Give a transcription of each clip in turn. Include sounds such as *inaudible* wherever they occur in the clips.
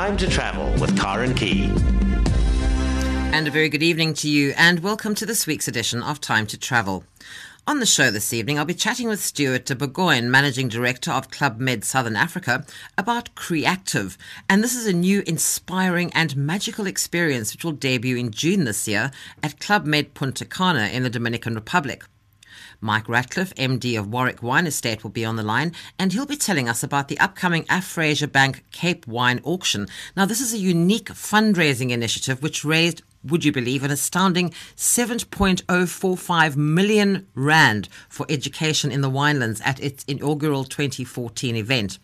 Time to travel with Karen Key. And a very good evening to you, and welcome to this week's edition of Time to Travel. On the show this evening, I'll be chatting with Stuart de Bourgoin, Managing Director of Club Med Southern Africa, about Creactive. And this is a new, inspiring, and magical experience which will debut in June this year at Club Med Punta Cana in the Dominican Republic. Mike Ratcliffe, MD of Warwick Wine Estate, will be on the line, and he'll be telling us about the upcoming Afrasia Bank Cape Wine Auction. Now, this is a unique fundraising initiative which raised would you believe, an astounding 7.045 million rand for education in the winelands at its inaugural 2014 event.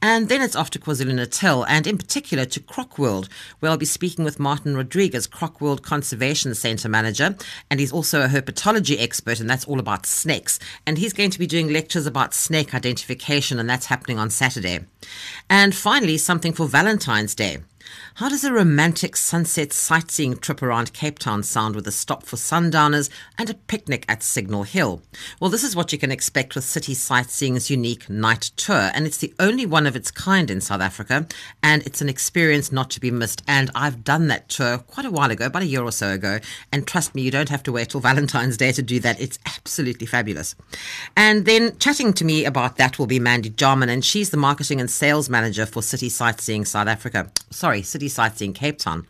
And then it's off to KwaZulu Natal and in particular to Croc where I'll be speaking with Martin Rodriguez, Croc Conservation Centre Manager. And he's also a herpetology expert, and that's all about snakes. And he's going to be doing lectures about snake identification, and that's happening on Saturday. And finally, something for Valentine's Day. How does a romantic sunset sightseeing trip around Cape Town sound with a stop for sundowners and a picnic at Signal Hill? Well, this is what you can expect with City Sightseeing's unique night tour, and it's the only one of its kind in South Africa, and it's an experience not to be missed. And I've done that tour quite a while ago, about a year or so ago, and trust me, you don't have to wait till *laughs* Valentine's Day to do that. It's absolutely fabulous. And then chatting to me about that will be Mandy Jarman, and she's the marketing and sales manager for City Sightseeing South Africa. Sorry, City sites in Cape Town.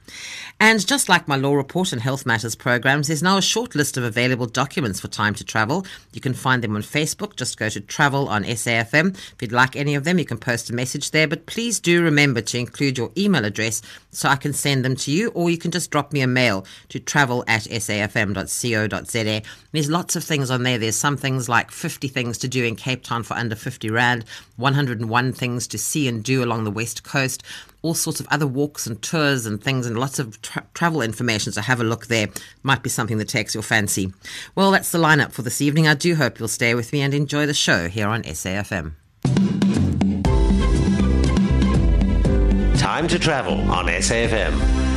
And just like my Law Report and Health Matters programs, there's now a short list of available documents for time to travel. You can find them on Facebook. Just go to Travel on SAFM. If you'd like any of them, you can post a message there. But please do remember to include your email address so I can send them to you, or you can just drop me a mail to travel at safm.co.za. There's lots of things on there. There's some things like 50 things to do in Cape Town for under 50 Rand, 101 things to see and do along the West Coast, all sorts of other walks and tours and things, and lots of tra- travel information. So have a look there. Might be something that takes your fancy. Well, that's the lineup for this evening. I do hope you'll stay with me and enjoy the show here on SAFM. Time to travel on SAFM.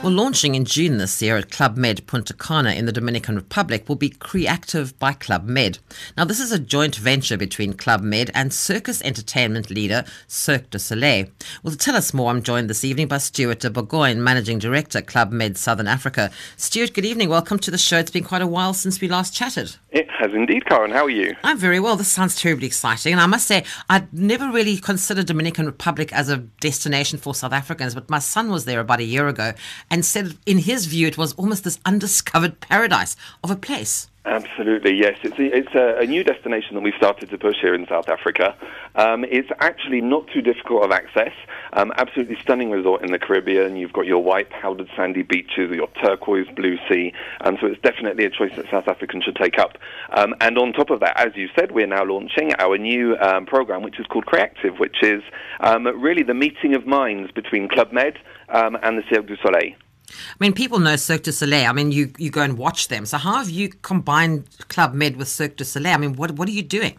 Well, launching in June this year at Club Med Punta Cana in the Dominican Republic will be Creactive by Club Med. Now, this is a joint venture between Club Med and circus entertainment leader Cirque du Soleil. Well, to tell us more, I'm joined this evening by Stuart de Bourgoin, Managing Director, Club Med Southern Africa. Stuart, good evening. Welcome to the show. It's been quite a while since we last chatted. It has indeed, Karen. How are you? I'm very well. This sounds terribly exciting. And I must say, I'd never really considered Dominican Republic as a destination for South Africans, but my son was there about a year ago and said, in his view, it was almost this undiscovered paradise of a place. Absolutely, yes. It's a, it's a, a, new destination that we've started to push here in South Africa. Um, it's actually not too difficult of access. Um, absolutely stunning resort in the Caribbean. You've got your white powdered sandy beaches, your turquoise blue sea. Um, so it's definitely a choice that South Africans should take up. Um, and on top of that, as you said, we're now launching our new um, program, which is called Creactive, which is um, really the meeting of minds between Club Med and the Cirque du Soleil. I mean, people know Cirque du Soleil. I mean, you, you go and watch them. So, how have you combined Club Med with Cirque du Soleil? I mean, what, what are you doing?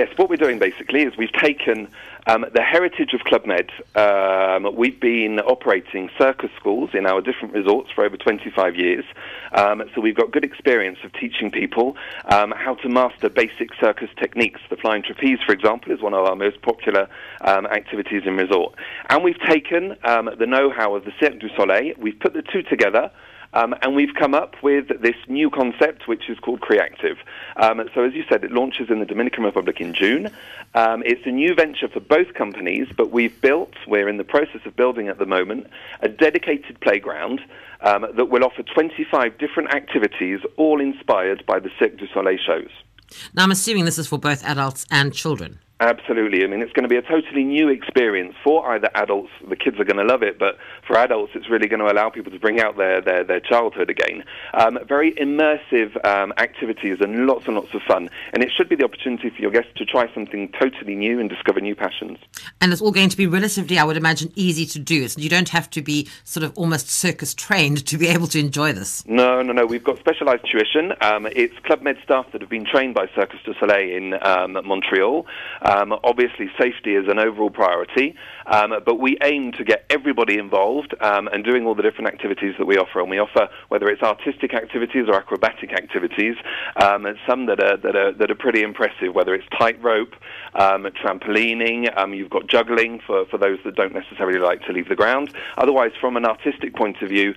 Yes, what we're doing basically is we've taken um, the heritage of Club Med. Um, we've been operating circus schools in our different resorts for over 25 years. Um, so we've got good experience of teaching people um, how to master basic circus techniques. The flying trapeze, for example, is one of our most popular um, activities in resort. And we've taken um, the know-how of the Cirque du Soleil, we've put the two together, um, and we've come up with this new concept, which is called Creactive. Um, so, as you said, it launches in the Dominican Republic in June. Um, it's a new venture for both companies, but we've built, we're in the process of building at the moment, a dedicated playground um, that will offer 25 different activities, all inspired by the Cirque du Soleil shows. Now, I'm assuming this is for both adults and children. Absolutely. I mean, it's going to be a totally new experience for either adults, the kids are going to love it, but for adults, it's really going to allow people to bring out their, their, their childhood again. Um, very immersive um, activities and lots and lots of fun. And it should be the opportunity for your guests to try something totally new and discover new passions. And it's all going to be relatively, I would imagine, easy to do. So you don't have to be sort of almost circus trained to be able to enjoy this. No, no, no. We've got specialized tuition. Um, it's Club Med staff that have been trained by Circus du Soleil in um, Montreal. Um, obviously, safety is an overall priority, um, but we aim to get everybody involved um, and doing all the different activities that we offer. And we offer whether it's artistic activities or acrobatic activities, um, and some that are that are that are pretty impressive. Whether it's tightrope, um, trampolining, um, you've got juggling for for those that don't necessarily like to leave the ground. Otherwise, from an artistic point of view,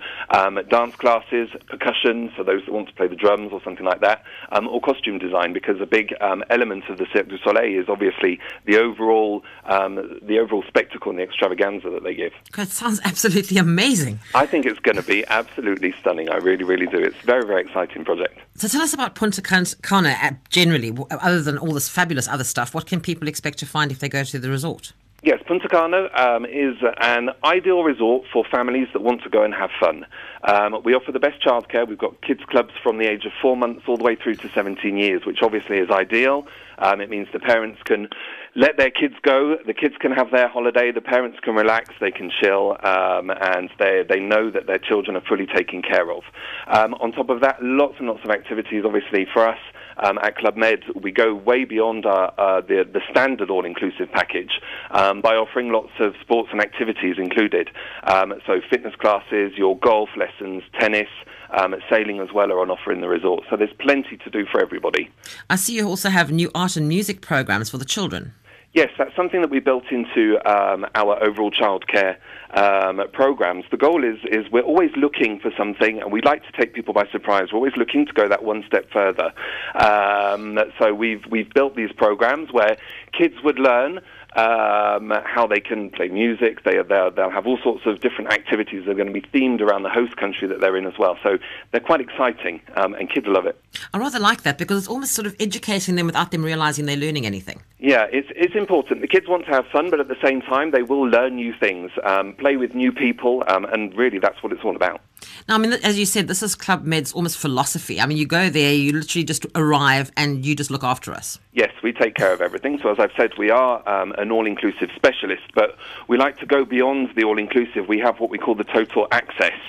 dance classes, percussion for those that want to play the drums or something like that, or costume design, because a big element of the Cirque du Soleil is obviously the overall um, the overall spectacle and the extravaganza that they give. It sounds absolutely amazing. I think it's going to be absolutely stunning. I really, really do. It's a very, very exciting project. So tell us about Punta Cana uh, generally, other than all this fabulous other stuff. What can people expect to find if they go to the resort? Yes, Punta Cana um, is an ideal resort for families that want to go and have fun. Um, we offer the best childcare. We've got kids clubs from the age of four months all the way through to 17 years, which obviously is ideal. Um, it means the parents can let their kids go. The kids can have their holiday. The parents can relax. They can chill, um, and they they know that their children are fully taken care of. Um, on top of that, lots and lots of activities. Obviously, for us. Um, at Club Med, we go way beyond our, uh, the, the standard all-inclusive package um, by offering lots of sports and activities included. Um, so fitness classes, your golf lessons, tennis, um, sailing as well are on offer in the resort. So there's plenty to do for everybody. I see you also have new art and music programs for the children. Yes, that's something that we built into um, our overall childcare um, programs. The goal is is we're always looking for something, and we like to take people by surprise. We're always looking to go that one step further. Um, so we've we've built these programs where kids would learn um, how they can play music. They, they'll, they'll have all sorts of different activities that are going to be themed around the host country that they're in as well. So they're quite exciting, um, and kids love it. I rather like that because it's almost sort of educating them without them realizing they're learning anything. Yeah, it's it's important. The kids want to have fun, but at the same time, they will learn new things, um, play with new people, um, and really, that's what it's all about. Now, I mean, as you said, this is Club Med's almost philosophy. I mean, you go there, you literally just arrive, and you just look after us. Yes, we take care of everything. So, as I've said, we are um, an all inclusive specialist, but we like to go beyond the all inclusive. We have what we call the total access.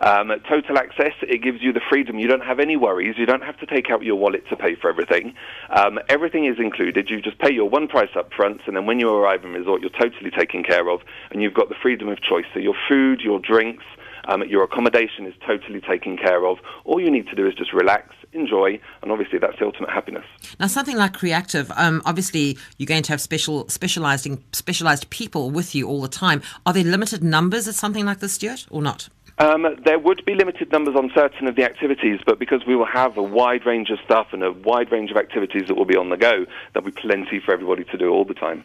Um, total access, it gives you the freedom. You don't have any worries. You don't have to take out your wallet to pay for everything. Um, everything is included. You just pay your one price up front, and then when you arrive in resort, you're totally taken care of, and you've got the freedom of choice. So, your food, your drinks, um, your accommodation is totally taken care of. All you need to do is just relax, enjoy, and obviously that's the ultimate happiness. Now, something like Creactive, um, obviously you're going to have special, specialized, specialized people with you all the time. Are there limited numbers at something like this, Stuart, or not? Um, there would be limited numbers on certain of the activities, but because we will have a wide range of stuff and a wide range of activities that will be on the go, there'll be plenty for everybody to do all the time.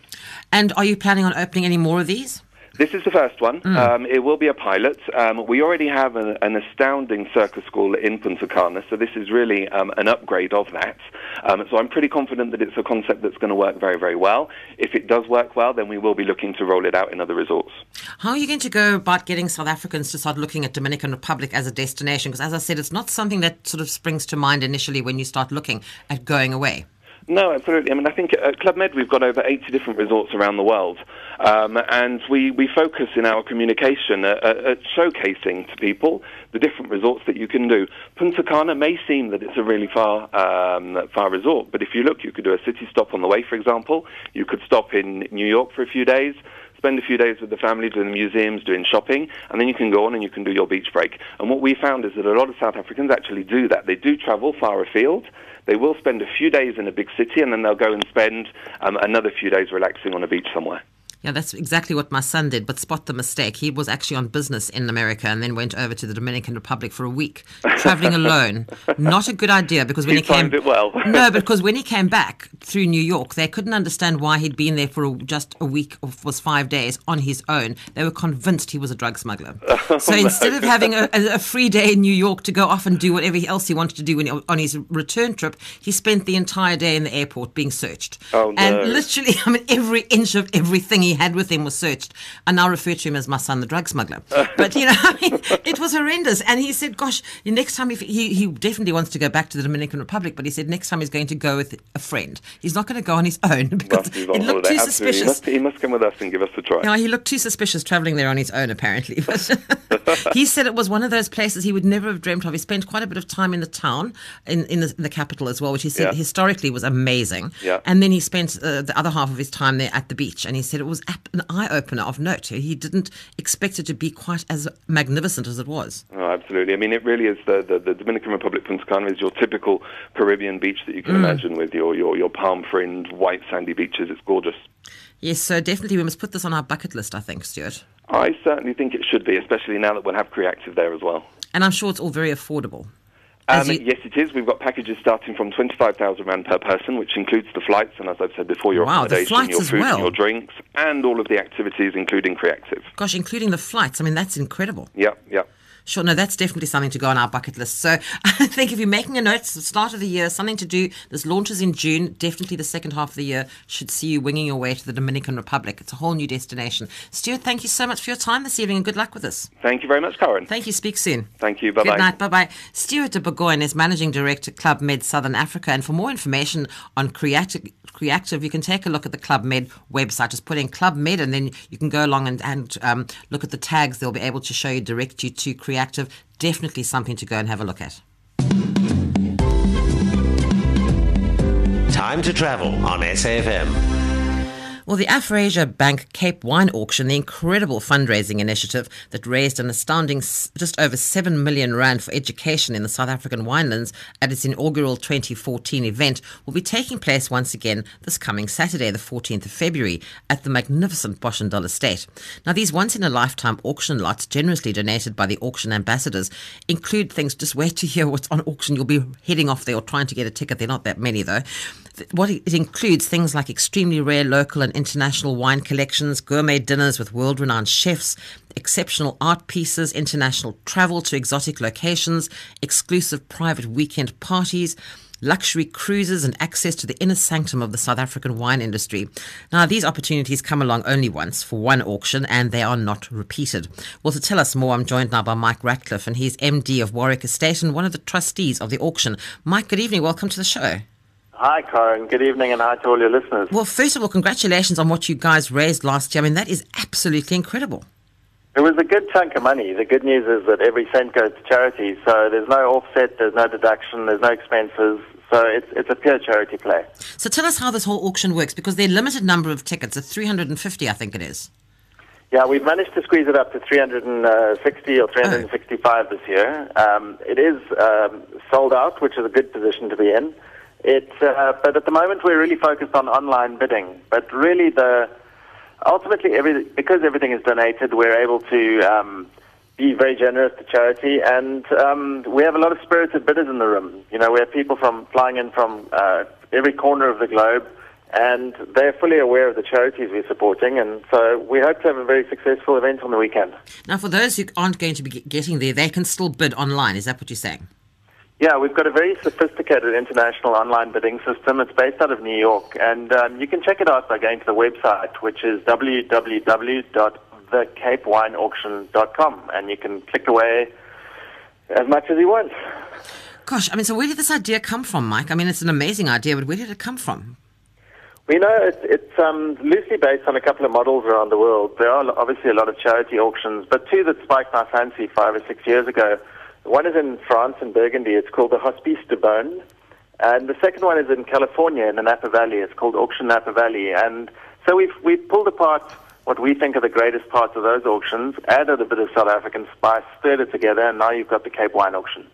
And are you planning on opening any more of these? This is the first one. Mm. Um, it will be a pilot. Um, we already have a, an astounding circus school in Punta Cana, so this is really um, an upgrade of that. Um, so I'm pretty confident that it's a concept that's going to work very, very well. If it does work well, then we will be looking to roll it out in other resorts. How are you going to go about getting South Africans to start looking at Dominican Republic as a destination? Because as I said, it's not something that sort of springs to mind initially when you start looking at going away. No, absolutely. I mean, I think at Club Med we've got over 80 different resorts around the world, um, and we, we focus in our communication at, at, showcasing to people the different resorts that you can do. Punta Cana may seem that it's a really far um, far resort, but if you look, you could do a city stop on the way, for example. You could stop in New York for a few days spend a few days with the family doing the museums, doing shopping, and then you can go on and you can do your beach break. And what we found is that a lot of South Africans actually do that. They do travel far afield. They will spend a few days in a big city, and then they'll go and spend um, another few days relaxing on a beach somewhere. Yeah, that's exactly what my son did, but spot the mistake. He was actually on business in America and then went over to the Dominican Republic for a week, traveling *laughs* alone. Not a good idea because when he, he came well. *laughs* no, because when he came back through New York, they couldn't understand why he'd been there for a, just a week or was five days on his own. They were convinced he was a drug smuggler. *laughs* Oh, so instead of having a, a, free day in New York to go off and do whatever else he wanted to do when, on his return trip, he spent the entire day in the airport being searched. Oh, no. And literally, I mean, every inch of everything he had with him was searched. I now refer to him as my son, the drug smuggler. But, you know, *laughs* I mean, it was horrendous. And he said, gosh, next time, if he, he definitely wants to go back to the Dominican Republic, but he said next time he's going to go with a friend. He's not going to go on his own *laughs* because it looked holiday. too Absolutely. He suspicious. must, he must come with us and give us a try. No, he looked too suspicious traveling there on his own, apparently. *laughs* But he said it was one of those places he would never have dreamt of. He spent quite a bit of time in the town, in, in, the, in the capital as well, which he said Yeah. historically was amazing. Yeah. And then he spent uh, the other half of his time there at the beach, and he said it was ap- an eye opener of note. He didn't expect it to be quite as magnificent as it was. Oh, absolutely. I mean, it really is the, the, the Dominican Republic, Punta Cana is your typical Caribbean beach that you Mm. can imagine with your, your, your palm fringed, white sandy beaches. It's gorgeous. Yes, so definitely we must put this on our bucket list, I think, Stuart. I certainly think it should be, especially now that we'll have Creactive there as well. And I'm sure it's all very affordable. Um, you- Yes, it is. We've got packages starting from 25,000 Rand per person, which includes the flights, and as I've said before, your Wow, accommodation, your food, well. and your drinks, and all of the activities, including Creactive. Gosh, including the flights. I mean, that's incredible. Yep, yep. Sure, no, that's definitely something to go on our bucket list. So *laughs* I think if you're making a note, it's the start of the year, something to do. This launches in June. Definitely the second half of the year should see you winging your way to the Dominican Republic. It's a whole new destination. Stuart, thank you so much for your time this evening and good luck with us. Thank you very much, Karen. Thank you. Speak soon. Thank you. Bye-bye. Good night. Bye bye. Stuart de Bourgoin is Managing Director, Club Med Southern Africa. And for more information on Creactive, Creactive you can take a look at the Club Med website. Just put in Club Med and then you can go along and, and um, look at the tags. They'll be able to show you, direct you to Creactive. Definitely something to go and have a look at. Time to travel on SAFM. Well, the Afrasia Bank Cape Wine Auction, the incredible fundraising initiative that raised an astounding just over 7 million rand for education in the South African winelands at its inaugural 2014 event, will be taking place once again this coming Saturday, the 14th of February, at the magnificent Boschendal Estate. Now, these once in a lifetime auction lots, generously donated by the auction ambassadors, include things. Just wait to hear what's on auction. You'll be heading off there or trying to get a ticket. They're not that many, though. What it includes things like extremely rare local and international wine collections, gourmet dinners with world renowned chefs, exceptional art pieces, international travel to exotic locations, exclusive private weekend parties. Luxury cruises and access to the inner sanctum of the South African wine industry. Now, these opportunities come along only once for one auction and they are not repeated. Well, to tell us more, I'm joined now by Mike Ratcliffe, and he's MD of Warwick Estate and one of the trustees of the auction. Mike, good evening. Welcome to the show. Hi, Karen. Good evening, and hi to all your listeners. Well, first of all, congratulations on what you guys raised last year. I mean, that is absolutely incredible. It was a good chunk of money. The good news is that every cent goes to charity, so there's no offset, there's no deduction, there's no expenses. So it's it's a pure charity play. So tell us how this whole auction works because there are limited number of tickets. It's 350, I think it is. Yeah, we've managed to squeeze it up to 360 or 365 this year. Um, it is um, sold out, which is a good position to be in. Uh, but at the moment, we're really focused on online bidding. But really, the ultimately, every, because everything is donated, we're able to um, be very generous to charity, and um, we have a lot of spirited bidders in the room. You know, we have people from flying in from uh, every corner of the globe, and they're fully aware of the charities we're supporting, and so we hope to have a very successful event on the weekend. Now, for those who aren't going to be getting there, they can still bid online. Is that what you're saying? Yeah, we've got a very sophisticated international online bidding system. It's based out of New York, and um, you can check it out by going to the website, which is www.thecapewineauction.com, and you can click away as much as you want. Gosh, I mean, so where did this idea come from, Mike? I mean, it's an amazing idea, but where did it come from? We know it's, it's um, loosely based on a couple of models around the world. There are obviously a lot of charity auctions, but two that spiked my fancy five or six years ago. One is in France, in Burgundy. It's called the Hospice de Beaune. And the second one is in California, in the Napa Valley. It's called Auction Napa Valley. And so we've, we've pulled apart what we think are the greatest parts of those auctions, added a bit of South African spice, stirred it together, and now you've got the Cape Wine Auction.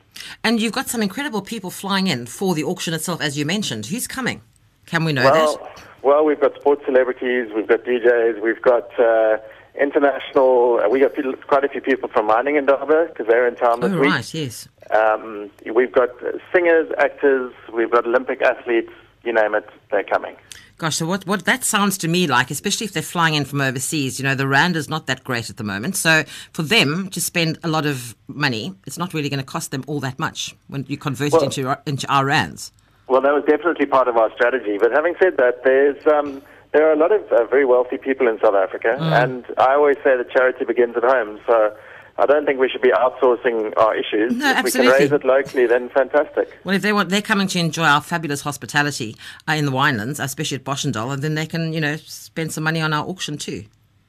And you've got some incredible people flying in for the auction itself, as you mentioned. Who's coming? Can we know Well, that? well, we've got sports celebrities, we've got DJs, we've got uh, international. Uh, we got people, quite a few people from Mining in Indaba because they're in town this Oh, week. right, yes. Um, we've got singers, actors, we've got Olympic athletes. You name it, they're coming. Gosh, so what, what that sounds to me like, especially if they're flying in from overseas, you know, the rand is not that great at the moment. So for them to spend a lot of money, it's not really going to cost them all that much when you convert Well- it into, into our rands. Well, that was definitely part of our strategy. But having said that, there's um, There are a lot of uh, very wealthy people in South Africa, and I always say that charity begins at home. So I don't think we should be outsourcing our issues. No, if absolutely. we can raise it locally, then fantastic. Well, if they want, they're coming to enjoy our fabulous hospitality uh, in the winelands, especially at Boschendal, and then they can, you know, spend some money on our auction too.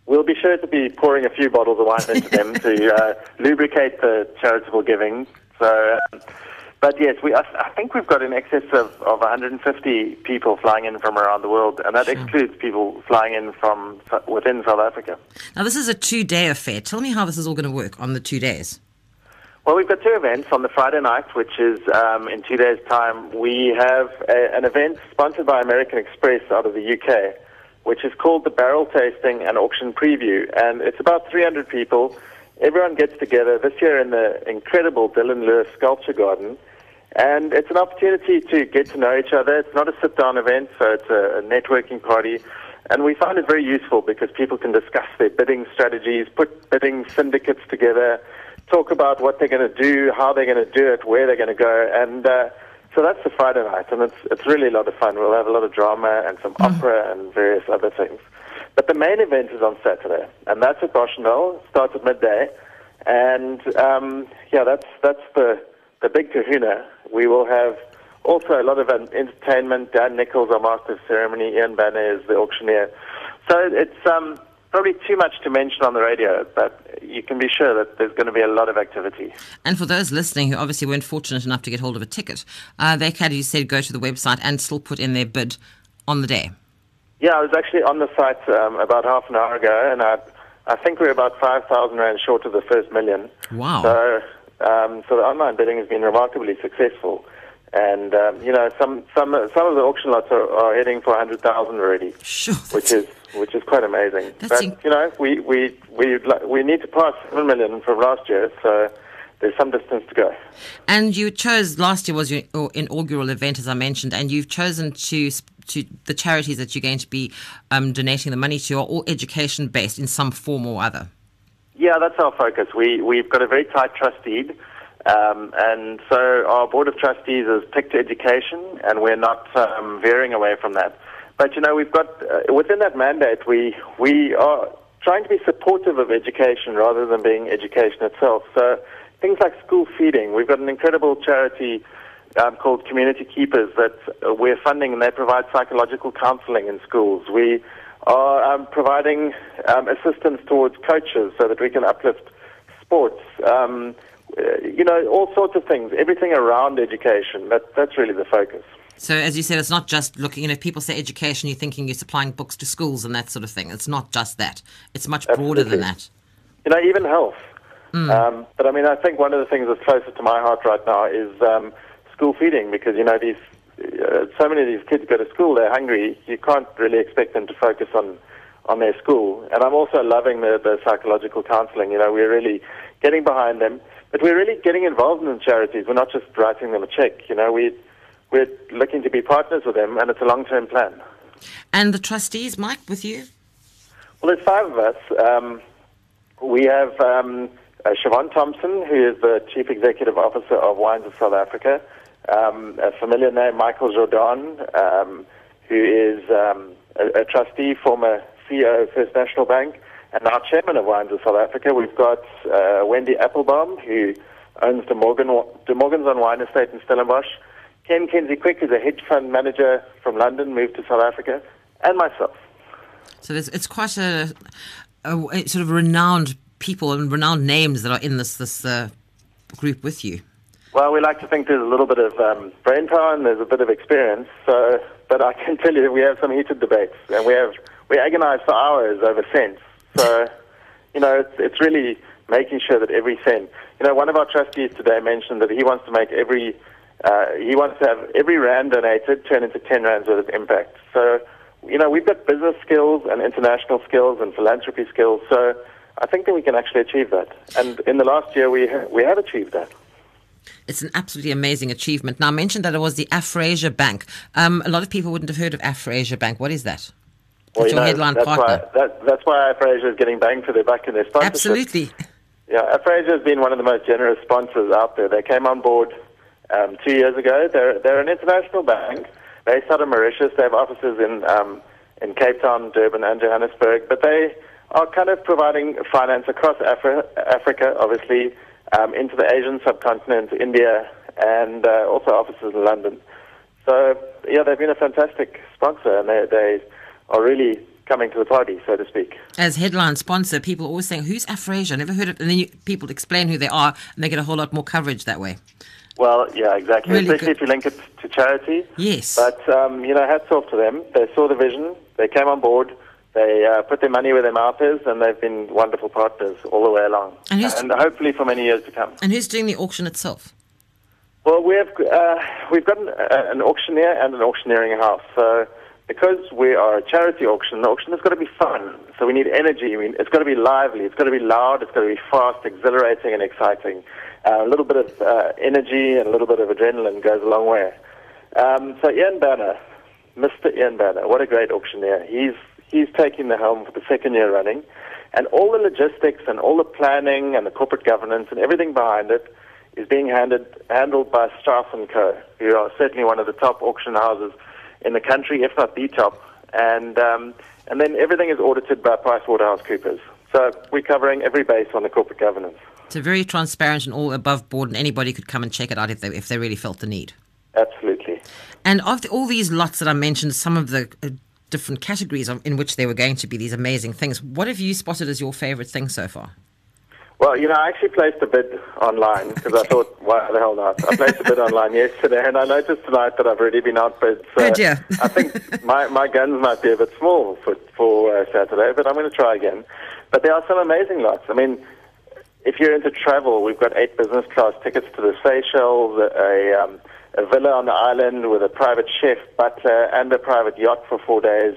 We'll be sure to be pouring a few bottles of wine into them *laughs* to uh, lubricate the charitable giving. So, um, but yes, we I, I think we've got in excess of, of 150 people flying in from around the world, and that excludes people flying in from within South Africa. Now, this is a two-day affair. Tell me how this is all going to work on the two days. Well, we've got two events on the Friday night, which is um, in two days' time. We have a, an event sponsored by American Express out of the UK, which is called the Barrel Tasting and Auction Preview, and it's about 300 people. Everyone gets together this year in the incredible Dylan Lewis Sculpture Garden, and it's an opportunity to get to know each other. It's not a sit-down event, so it's a, networking party. And we find it very useful because people can discuss their bidding strategies, put bidding syndicates together, talk about what they're going to do, how they're going to do it, where they're going to go. And uh, so that's the Friday night, and it's, it's really a lot of fun. We'll have a lot of drama and some opera and various other things. But the main event is on Saturday, and that's at Boschendal. Starts at midday. And um, yeah, that's, that's the, the big kahuna. We will have also a lot of entertainment. Dan Nichols, our master of ceremony. Ian Banner is the auctioneer. So it's um, probably too much to mention on the radio, but you can be sure that there's going to be a lot of activity. And for those listening who obviously weren't fortunate enough to get hold of a ticket, uh, they can, as you said, go to the website and still put in their bid on the day. Yeah, I was actually on the site um, about half an hour ago, and I, I think we're about 5,000 Rand short of the first million. Wow. So, um, so the online bidding has been remarkably successful. And, um, you know, some, some, some of the auction lots are, are heading for 100,000 already, Sure. which is, which is quite amazing. But, in- you know, we, we, we, we need to pass 7 million from last year, so there's some distance to go. And you chose last year was your your inaugural event, as I mentioned, and you've chosen to to the charities that you're going to be um, donating the money to are all education based in some form or other. Yeah, that's our focus. We, we've got a very tight trust deed. Um, and so our Board of Trustees has picked to education, and we're not um, veering away from that. But, you know, we've got, uh, within that mandate, we, we are trying to be supportive of education rather than being education itself. So things like school feeding, we've got an incredible charity um, called Community Keepers that uh, we're funding, and they provide psychological counseling in schools. We are um, providing um, assistance towards coaches so that we can uplift sports. Um, uh, you know, all sorts of things, everything around education. That, that's really the focus. So, as you said, it's not just looking. You know, if people say education, you're thinking you're supplying books to schools and that sort of thing. It's not just that. It's much broader than that. You know, even health. Um, but I mean, I think one of the things that's closer to my heart right now is um, school feeding because, you know, these uh, so many of these kids go to school, they're hungry. You can't really expect them to focus on, on their school. And I'm also loving the, the psychological counseling. You know, we're really getting behind them, but we're really getting involved in the charities. We're not just writing them a check. You know, we, we're looking to be partners with them, and it's a long-term plan. And the trustees, Mike, with you. Well, there's five of us. Um, we have um, uh, Siobhan Thompson, who is the Chief Executive Officer of Wines of South Africa. Um, a familiar name, Michael Jordaan, um, who is um, a, a trustee, former CEO of First National Bank, and now Chairman of Wines of South Africa. We've got uh, Wendy Appelbaum, who owns the Morgan, DeMorgenzon Wine Estate in Stellenbosch. Ken Kenzie Quick is a hedge fund manager from London, moved to South Africa, and myself. So there's, it's quite a, a, a sort of renowned people and renowned names that are in this this uh, group with you. Well, we like to think there's a little bit of um, brain power and there's a bit of experience. So, but I can *laughs* tell you we have some heated debates and we have we agonize for hours over cents. So, you know, it's, it's really making sure that every cent. You know, one of our trustees today mentioned that he wants to make every uh, he wants to have every rand donated turn into ten rands worth of impact. So, you know, we've got business skills and international skills and philanthropy skills. So, I think that we can actually achieve that. And in the last year, we ha- we have achieved that. It's an absolutely amazing achievement. Now, I mentioned that it was the Afrasia Bank. Um, a lot of people wouldn't have heard of Afrasia Bank. What is that? Well, you your know, headline that's partner. Why, that, that's why Afrasia is getting bang for their buck in their sponsorship. Absolutely. Yeah, Afrasia has been one of the most generous sponsors out there. They came on board um, two years ago. They're, they're an international bank based out of Mauritius. They have offices in, um, in Cape Town, Durban, and Johannesburg. But they are kind of providing finance across Afri- Africa, obviously, um, into the Asian subcontinent, India, and uh, also offices in London. So, yeah, they've been a fantastic sponsor, and they, they are really coming to the party, so to speak. As headline sponsor, people always saying, "Who's Afrasia?" I never heard of. And then you, people explain who they are, and they get a whole lot more coverage that way. Well, yeah, exactly. Really Especially good. if you link it to charity. Yes. But um, you know, hats off to them. They saw the vision. They came on board. They uh, put their money where their mouth is, and they've been wonderful partners all the way along, And who's- hopefully for many years to come. and who's doing the auction itself? Well, we have uh, we've got an, uh, an auctioneer and an auctioneering house. So because we are a charity auction, the auction has got to be fun. So we need energy. I mean, it's got to be lively. It's got to be loud. It's got to be fast, exhilarating, and exciting. Uh, a little bit of uh, energy and a little bit of adrenaline goes a long way. Um, so Ian Banner, Mr. Ian Banner, what a great auctioneer. He's he's taking the helm for the second year running, and all the logistics and all the planning and the corporate governance and everything behind it is being handed, handled by and Co., who are certainly one of the top auction houses in the country, if not the top. And um, and then everything is audited by PricewaterhouseCoopers. So we're covering every base on the corporate governance. It's a very transparent and all above board, and anybody could come and check it out if they if they really felt the need. Absolutely. And of the, all these lots that I mentioned, some of the uh, different categories in which they were going to be these amazing things. What have you spotted as your favorite thing so far? Well, you know, I actually placed a bid online because I thought, why the hell not? I placed a bid online yesterday, and I noticed tonight that I've already been outbid. So Oh, dear. I think my, my guns might be a bit small for, for uh, Saturday, but I'm going to try again. But there are some amazing lots. I mean, if you're into travel, we've got eight business class tickets to the Seychelles, a, um, a villa on the island with a private chef, butler, and a private yacht for four days.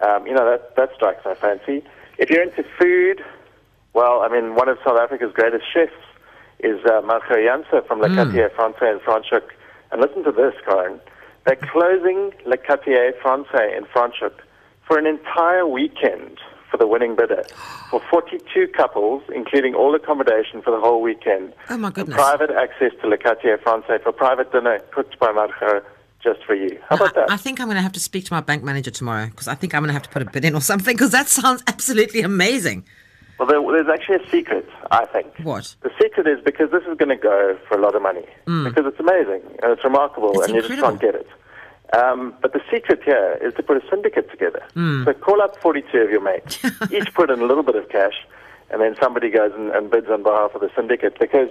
Um, you know, that, that strikes my fancy. If you're into food, well, I mean, one of South Africa's greatest chefs is uh, Margot Janse from Le Quartier Francais in Franschhoek. And listen to this, Karen. They're closing Le Quartier Francais in Franschhoek for an entire weekend for the winning bidder for 42 couples, including all accommodation for the whole weekend. Oh, my goodness. private access to Le Quartier Francais for private dinner cooked by Margot just for you. How about I, that? I think I'm going to have to speak to my bank manager tomorrow because I think I'm going to have to put a bid in or something because that sounds absolutely amazing. Well, there, there's actually a secret, I think. What? The secret is because this is going to go for a lot of money. Because it's amazing and it's remarkable Mm. It's and you just incredible. can't get it. Um, but the secret here is to put a syndicate together. Mm. So call up 42 of your mates. *laughs* Each put in a little bit of cash and then somebody goes and, and bids on behalf of the syndicate because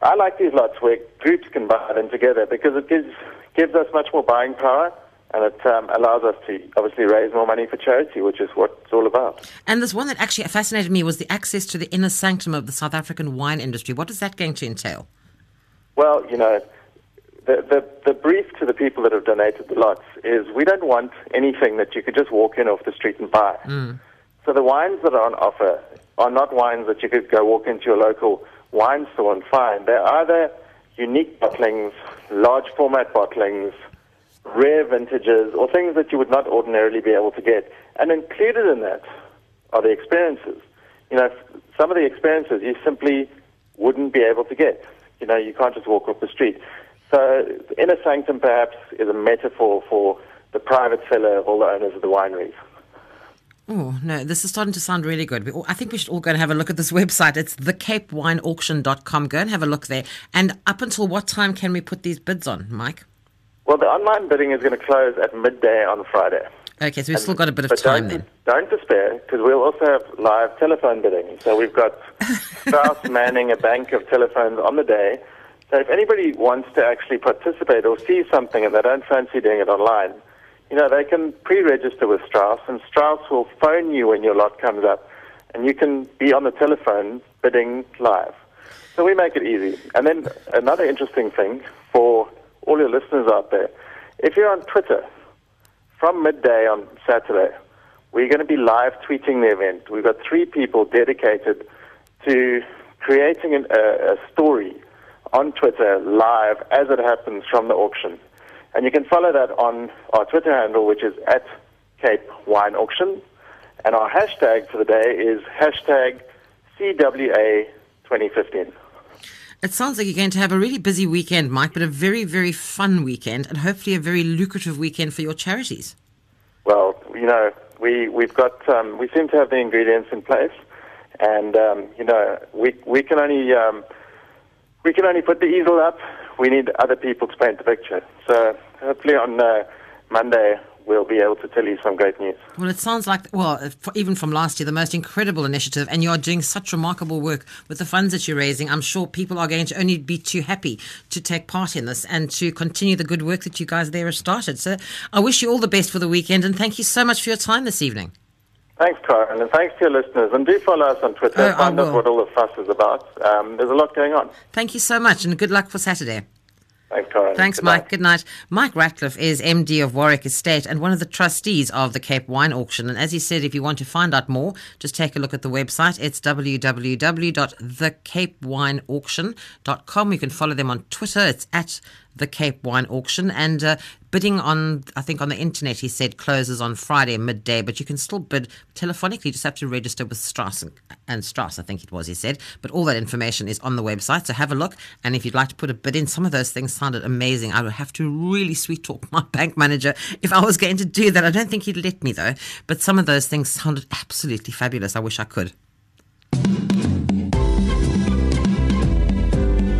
I like these lots where groups can buy them together because it gives, gives us much more buying power and it um, allows us to obviously raise more money for charity, which is what it's all about. And this one that actually fascinated me was the access to the inner sanctum of the South African wine industry. What is that going to entail? Well, you know, the, the, the brief to the people that have donated the lots is we don't want anything that you could just walk in off the street and buy. Hmm. So the wines that are on offer are not wines that you could go walk into your local wine store and find. They're either unique bottlings, large format bottlings, rare vintages, or things that you would not ordinarily be able to get. And included in that are the experiences. You know, some of the experiences you simply wouldn't be able to get. You know, you can't just walk off the street. So, the inner sanctum perhaps is a metaphor for the private cellar of all the owners of the wineries. Oh, no, this is starting to sound really good. All, I think we should all go and have a look at this *laughs* website. It's thecapewineauction.com. Go and have a look there. And up until what time can we put these bids on, Mike? Well, the online bidding is going to close at midday on Friday. Okay, so we've still got a bit of time don't, then. Don't despair, because we'll also have live telephone bidding. So we've got *laughs* Strauss manning a bank of telephones on the day. So if anybody wants to actually participate or see something and they don't fancy doing it online, you know, they can pre-register with Strauss, and Strauss will phone you when your lot comes up, and you can be on the telephone bidding live. So we make it easy. And then another interesting thing for all your listeners out there, if you're on Twitter, from midday on Saturday, we're going to be live tweeting the event. We've got three people dedicated to creating an, a, a story on Twitter live as it happens from the auction. And you can follow that on our Twitter handle, which is at Cape Wine Auction. And our hashtag for the day is hashtag CWA2015. It sounds like you're going to have a really busy weekend, Mike, but a very, very fun weekend and hopefully a very lucrative weekend for your charities. Well, you know, we we've got um, we seem to have the ingredients in place, and um, you know, we we can only um, we can only put the easel up. We need other people to paint the picture. So hopefully on uh, Monday we'll be able to tell you some great news. Well, it sounds like, well, even from last year, the most incredible initiative, and you are doing such remarkable work with the funds that you're raising. I'm sure people are going to only be too happy to take part in this and to continue the good work that you guys there have started. So I wish you all the best for the weekend, and thank you so much for your time this evening. Thanks, Karen, and thanks to your listeners. And do follow us on Twitter. Oh, find out what all the fuss is about. Um, there's a lot going on. Thank you so much, and good luck for Saturday. Thanks, Karen. Thanks, Good Mike. night. Good night. Mike Ratcliffe is MD of Warwick Estate and one of the trustees of the Cape Wine Auction. And as he said, if you want to find out more, just take a look at the website. It's www.thecapewineauction.com. You can follow them on Twitter. It's at the Cape Wine Auction. And uh, bidding on, I think on the internet, he said, closes on Friday midday, but you can still bid telephonically. You just have to register with Strauss and, and Strauss, I think it was, he said. But all that information is on the website, so have a look. And if you'd like to put a bid in, some of those things sounded amazing. I would have to really sweet talk my *laughs* bank manager if I was going to do that. I don't think he'd let me though. But some of those things sounded absolutely fabulous. I wish I could.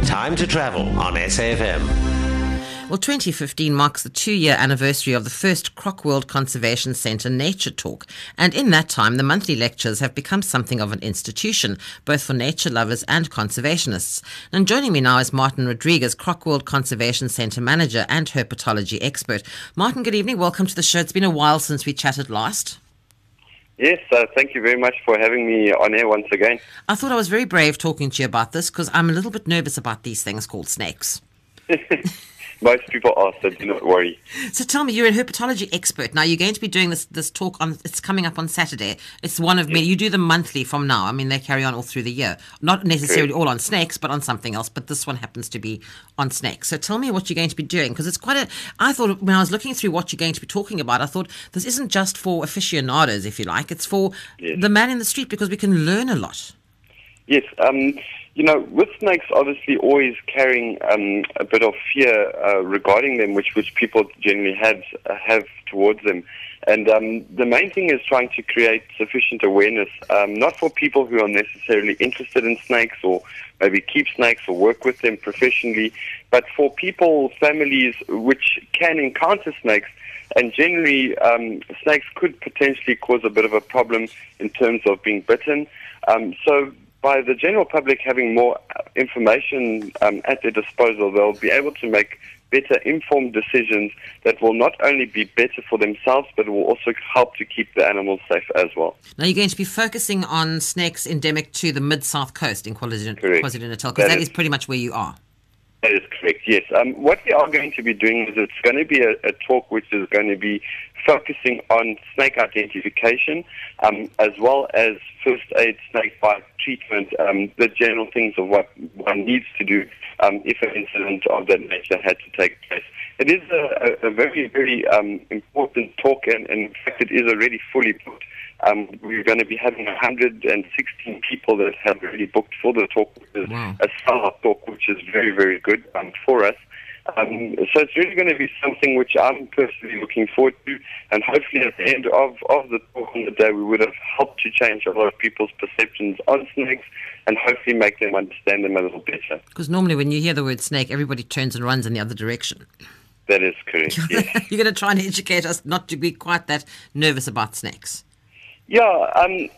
Time to travel on SAFM. Well, 2015 marks the two year anniversary of the first Croc World Conservation Centre Nature Talk. And in that time, the monthly lectures have become something of an institution, both for nature lovers and conservationists. And joining me now is Martin Rodriguez, Croc World Conservation Centre Manager and herpetology expert. Martin, good evening. Welcome to the show. It's been a while since we chatted last. Yes, uh, thank you very much for having me on air once again. I thought I was very brave talking to you about this because I'm a little bit nervous about these things called snakes. *laughs* Most people are, so do not worry. So tell me, you're a herpetology expert. Now you're going to be doing this this talk on. It's coming up on Saturday. It's one of many. You do them monthly from now. I mean, they carry on all through the year. Not necessarily all on snakes, but on something else. But this one happens to be on snakes. So tell me what you're going to be doing because it's quite a. I thought when I was looking through what you're going to be talking about, I thought this isn't just for aficionados, if you like. It's for Yes. the man in the street because we can learn a lot. Yes, um, you know, with snakes obviously always carrying um, a bit of fear uh, regarding them, which, which people generally have, uh, have towards them. And um, the main thing is trying to create sufficient awareness, um, not for people who are necessarily interested in snakes or maybe keep snakes or work with them professionally, but for people, families which can encounter snakes. And generally, um, snakes could potentially cause a bit of a problem in terms of being bitten. Um, so, by the general public having more information um, at their disposal, they'll be able to make better informed decisions that will not only be better for themselves, but will also help to keep the animals safe as well. Now you're going to be focusing on snakes endemic to the mid south coast in KwaZulu. KwaZulu-Natal because That that is- is pretty much where you are. That is correct, yes. Um, what we are going to be doing is it's going to be a, a talk which is going to be focusing on snake identification um, as well as first aid snake bite treatment, um, the general things of what one needs to do um, if an incident of that nature had to take place. It is a, a, very, very um, important talk, and, and in fact, it is already fully booked. Um, we're going to be having 116 people that have already booked for the talk, which is Wow. a sell-out talk, which is very, very good um, for us. Um, so it's really going to be something which I'm personally looking forward to, and hopefully at the end of, of the talk on the day, we would have helped to change a lot of people's perceptions on snakes, and hopefully make them understand them a little better. Because normally when you hear the word snake, everybody turns and runs in the other direction. That is correct. *laughs* Yes. You're going to try and educate us not to be quite that nervous about snakes. Yeah, um,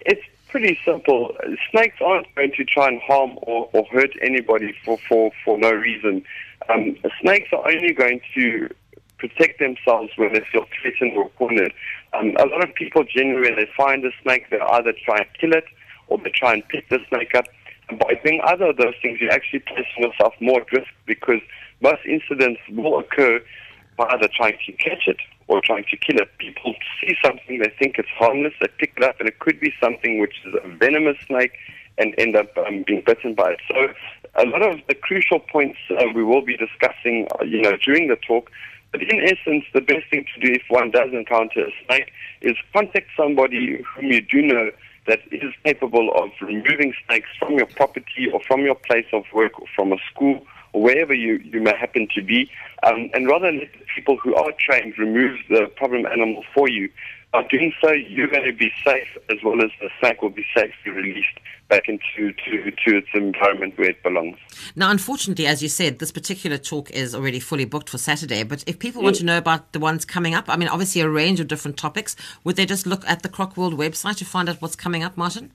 it's pretty simple. Snakes aren't going to try and harm or, or hurt anybody for, for, for no reason. Um, snakes are only going to protect themselves when they feel threatened or cornered. Um, a lot of people generally, when they find a snake, they either try and kill it or they try and pick the snake up. And by doing either of those things, you're actually placing yourself more at risk because most incidents will occur by either trying to catch it or trying to kill it. People see something, they think it's harmless, they pick it up, and it could be something which is a venomous snake and end up um, being bitten by it. So a lot of the crucial points uh, we will be discussing, uh, you know, during the talk. But in essence, the best thing to do if one does encounter a snake is contact somebody whom you do know that is capable of removing snakes from your property or from your place of work or from a school or wherever you, you may happen to be, um, and rather than let the people who are trained remove the problem animal for you. By doing so, you're going to be safe as well as the snake will be safely released back into to, to its environment where it belongs. Now, unfortunately, as you said, this particular talk is already fully booked for Saturday. But if people want to know about the ones coming up, I mean, obviously a range of different topics, would they just look at the Croc World website to find out what's coming up, Martin?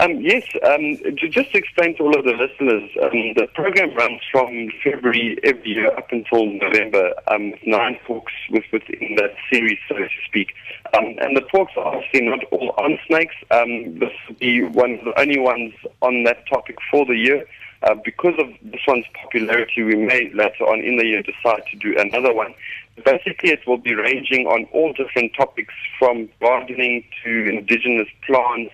Um, yes, um, just to explain to all of the listeners, um, the program runs from February every year up until November, um, nine talks with, within that series, so to speak. Um, and the talks are obviously not all on snakes. Um, this will be one of the only ones on that topic for the year. Uh, because of this one's popularity, we may later on in the year decide to do another one. Basically, it will be ranging on all different topics from gardening to indigenous plants,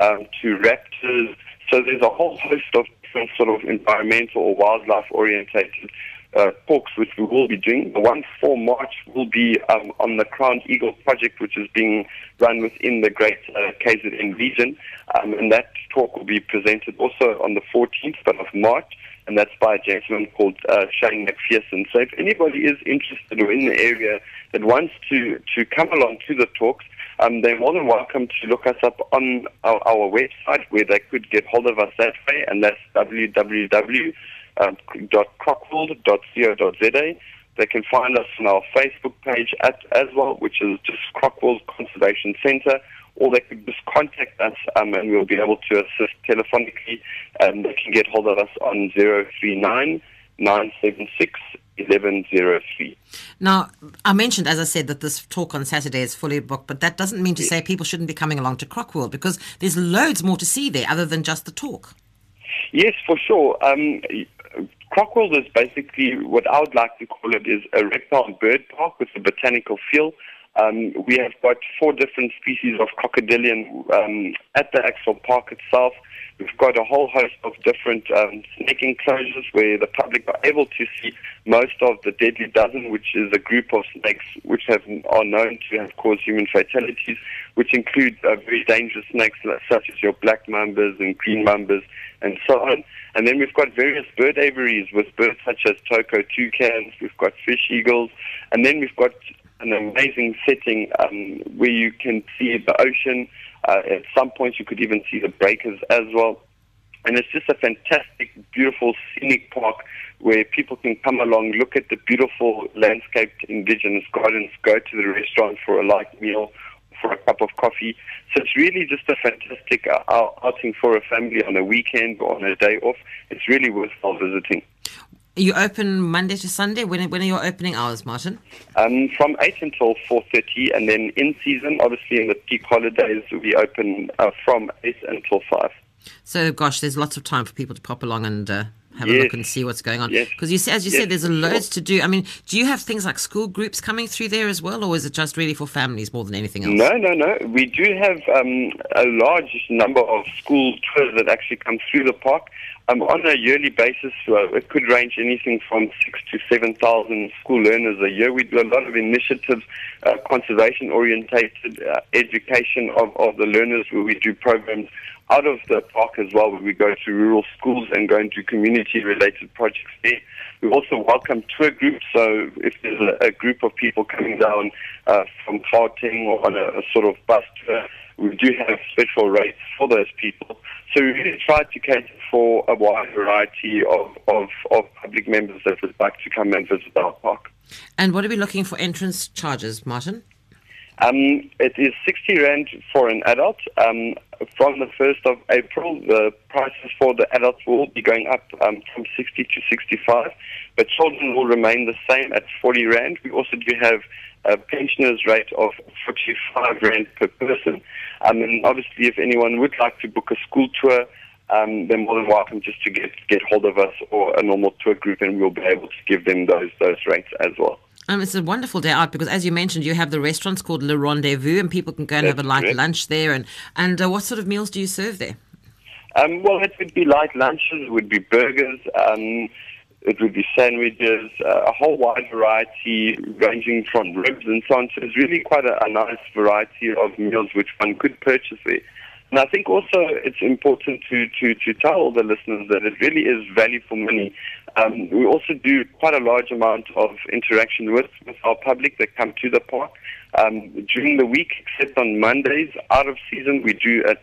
um, to raptors. So there's a whole host of different sort of environmental or wildlife orientated uh, talks which we will be doing. The one for March will be um, on the Crowned Eagle project, which is being run within the Great uh, KZN region, um, and that talk will be presented also on the 14th of March. And that's by a gentleman called uh, Shane McPherson. So if anybody is interested or in the area that wants to, to come along to the talks, um, they're more than welcome to look us up on our, our, website where they could get hold of us that way, and that's www.crocworld.co.za. They can find us on our Facebook page at, as well, which is just Crocworld Conservation Center, or they could just contact us um, and we'll be able to assist telephonically. And they can get hold of us on 039 976 1103. Now, I mentioned, as I said, that this talk on Saturday is fully booked, but that doesn't mean to say people shouldn't be coming along to Crocworld because there's loads more to see there other than just the talk. Yes, for sure. Um, Crocworld is basically what I would like to call it is a reptile bird park with a botanical feel. Um, we have got four different species of crocodilian um, at the actual park itself. We've got a whole host of different um, snake enclosures where the public are able to see most of the deadly dozen, which is a group of snakes which have, are known to have caused human fatalities, which include uh, very dangerous snakes such as your black mambas and green mambas and so on. And then we've got various bird aviaries with birds such as toko toucans, we've got fish eagles, and then we've got an amazing setting um, where you can see the ocean, uh, at some points, you could even see the breakers as well. And it's just a fantastic, beautiful, scenic park where people can come along, look at the beautiful landscaped indigenous gardens, go to the restaurant for a light meal, for a cup of coffee. So it's really just a fantastic uh, outing for a family on a weekend or on a day off. It's really worthwhile visiting. You open Monday to Sunday. When, when are your opening hours, Martin? Um, from eight until four thirty, and then in season, obviously in the peak holidays, we open uh, from eight until five. So, gosh, there's lots of time for people to pop along and uh, have yes. a look and see what's going on. Because yes. you as you yes, said, there's a loads to do. I mean, do you have things like school groups coming through there as well, or is it just really for families more than anything else? No, no, no. We do have um, a large number of school tours that actually come through the park. Um, on a yearly basis, uh, it could range anything from six to seven thousand school learners a year. We do a lot of initiatives, uh, conservation-orientated uh, education of, of the learners, where we do programs out of the park as well, we go to rural schools and go into community-related projects there. We also welcome tour groups, so if there's a, a group of people coming down uh, from Gauteng or on a, a sort of bus tour, we do have special rates for those people. So we really try to cater for a wide variety of, of, of public members that would like to come and visit our park. And what are we looking for entrance charges, Martin? Um, it is 60 Rand for an adult. Um, from the 1st of April, the prices for the adults will be going up um, from 60 to 65, but children will remain the same at 40 Rand. We also do have a pensioner's rate of 45 Rand per person. Um, and obviously, if anyone would like to book a school tour, um, they're more than welcome just to get, get hold of us or a normal tour group, and we'll be able to give them those, those rates as well. Um, it's a wonderful day out because, as you mentioned, you have the restaurants called Le Rendezvous, and people can go and That's have a light correct. lunch there. And and uh, what sort of meals do you serve there? Um, well, it would be light lunches, it would be burgers, um, it would be sandwiches, uh, a whole wide variety ranging from ribs and so on. So it's really quite a, a nice variety of meals which one could purchase there. And I think also it's important to, to, to tell all the listeners that it really is value for money. Um, we also do quite a large amount of interaction with, with our public that come to the park. Um, during the week, except on Mondays, out of season, we do a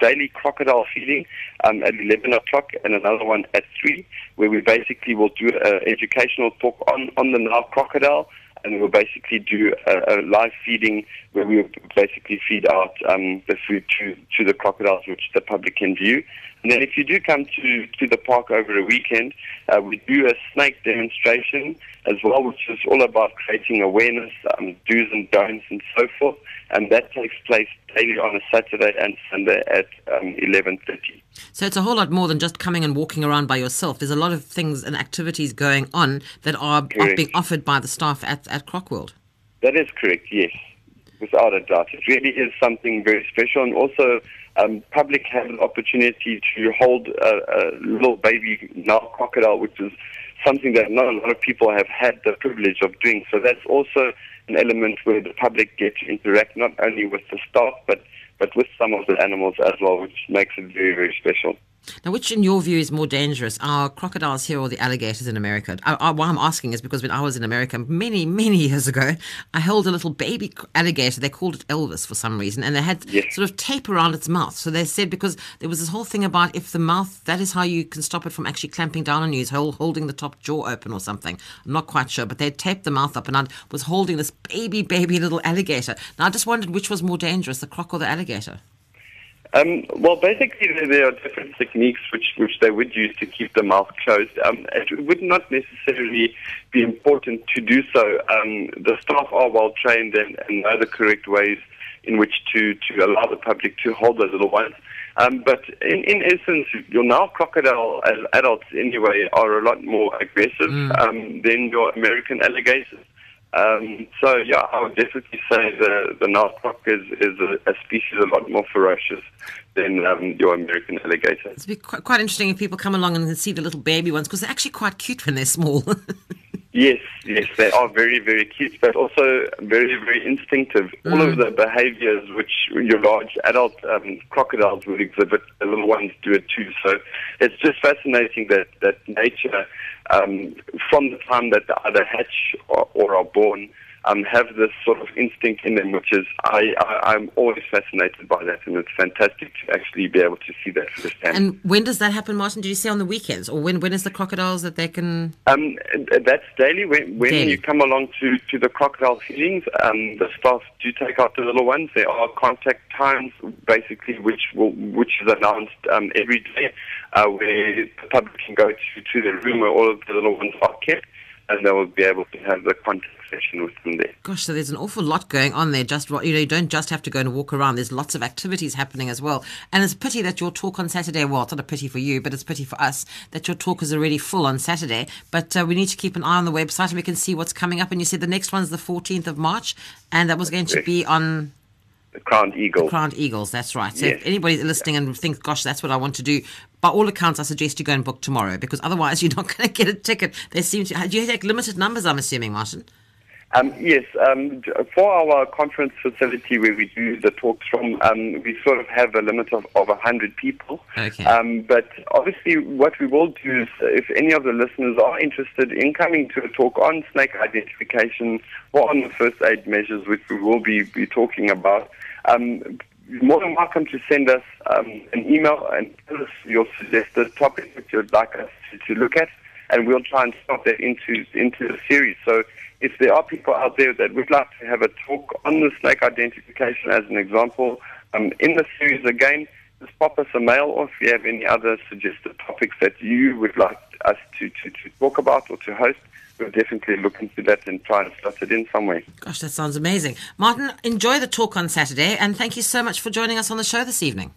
daily crocodile feeding um, at 11 o'clock and another one at 3, where we basically will do an educational talk on, on the Nile crocodile and we'll basically do a, a live feeding where we basically feed out um, the food to, to the crocodiles, which the public can view. And then if you do come to, to the park over a weekend, uh, we do a snake demonstration as well, which is all about creating awareness, um, do's and don'ts, and so forth. And that takes place daily on a Saturday and Sunday at um, 11.30. So it's a whole lot more than just coming and walking around by yourself. There's a lot of things and activities going on that are, being offered by the staff at, at Crocworld. That is correct, yes, without a doubt. It really is something very special, and also um, public have an opportunity to hold a, a little baby Nile crocodile, which is something that not a lot of people have had the privilege of doing. So that's also an element where the public get to interact not only with the staff, but but with some of the animals as well, which makes it very, very special. Now, which, in your view, is more dangerous, our crocodiles here or the alligators in America? I, I, why I'm asking is because when I was in America many, many *laughs* years ago, I held a little baby alligator. They called it Elvis for some reason, and they had Yes. sort of tape around its mouth. So they said because there was this whole thing about if the mouth, that is how you can stop it from actually clamping down on you, is hold, holding the top jaw open or something. I'm not quite sure, but they taped the mouth up, and I was holding this baby, baby little alligator. Now I just wondered which was more dangerous, the croc or the alligator. Um, well, basically, there, are different techniques which, which they would use to keep the mouth closed. Um, it would not necessarily be important to do so. Um, the staff are well trained and, and know the correct ways in which to, to allow the public to hold those little ones. Um, but in, in essence, your Nile crocodile as adults anyway are a lot more aggressive um, than your American alligators. Um, so yeah, I would definitely say the the Nile croc is is a, a species a lot more ferocious than um, your American alligator. It'd be quite, quite interesting if people come along and see the little baby ones because they're actually quite cute when they're small. *laughs* Yes, yes, they are very very cute, but also very very instinctive. All of the behaviours which your large adult um, crocodiles would exhibit, the little ones do it too. So it's just fascinating that that nature, um, from the time that they either hatch or, or are born, um, have this sort of instinct in them, which is I, I I'm always fascinated by that, and it's fantastic to actually be able to see that firsthand. and when does that happen, Martin? Did you say on the weekends, or when when is the crocodiles that they can? Um, that's daily. When, when Daily. you come along to, to the crocodile feedings, um, the staff do take out the little ones. There are contact times, basically, which will, which is announced um, every day, uh, where the public can go to, to the room where all of the little ones are kept, and they will be able to have the contact session with them there. Gosh, so there's an awful lot going on there. Just you know, you don't just have to go and walk around. There's lots of activities happening as well. And it's a pity that your talk on Saturday. Well, it's not a pity for you, but it's a pity for us that your talk is already full on Saturday. But uh, we need to keep an eye on the website and we can see what's coming up. And you said the next one's the 14th of March, and that was going to be on The crowned eagle. Crowned Eagles, that's right. So Yes. if anybody's listening and thinks, gosh, that's what I want to do, by all accounts, I suggest you go and book tomorrow because otherwise *laughs* you're not going to get a ticket. They seem to. Do you take limited numbers, I'm assuming, Martin? Um, yes, um, for our conference facility where we do the talks from, um, we sort of have a limit of, of 100 people. Okay. Um, but obviously, what we will do is, if any of the listeners are interested in coming to a talk on snake identification or on the first aid measures, which we will be, be talking about, um, you're more than welcome to send us um, an email and tell us your suggested topic that you'd like us to, to look at, and we'll try and slot that into into the series. So, if there are people out there that would like to have a talk on the snake identification, as an example, um, in the series again, just pop us a mail, or if you have any other suggested topics that you would like us to, to, to talk about or to host, we'll definitely look into that and try and slot it in some way. Gosh, that sounds amazing. Martin, enjoy the talk on Saturday and thank you so much for joining us on the show this evening.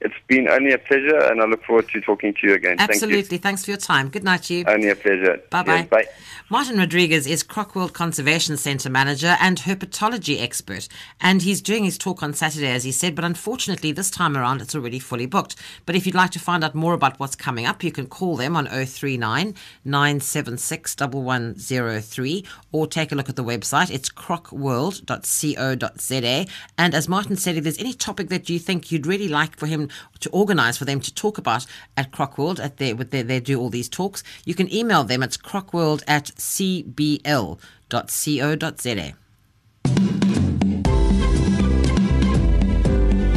It's been only a pleasure, and I look forward to talking to you again. Thank Absolutely. you. Thanks for your time. Good night to you. Only a pleasure. Bye bye. Yes, bye. Martin Rodriguez is Crocworld Conservation Centre manager and herpetology expert. And he's doing his talk on Saturday, as he said, but unfortunately, this time around, it's already fully booked. But if you'd like to find out more about what's coming up, you can call them on 039 976 1103 or take a look at the website. It's crocworld.co.za. And as Martin said, if there's any topic that you think you'd really like for him to organise for them to talk about at Crocworld. At their, with their, they do all these talks. You can email them at crocworld at cbl.co.za.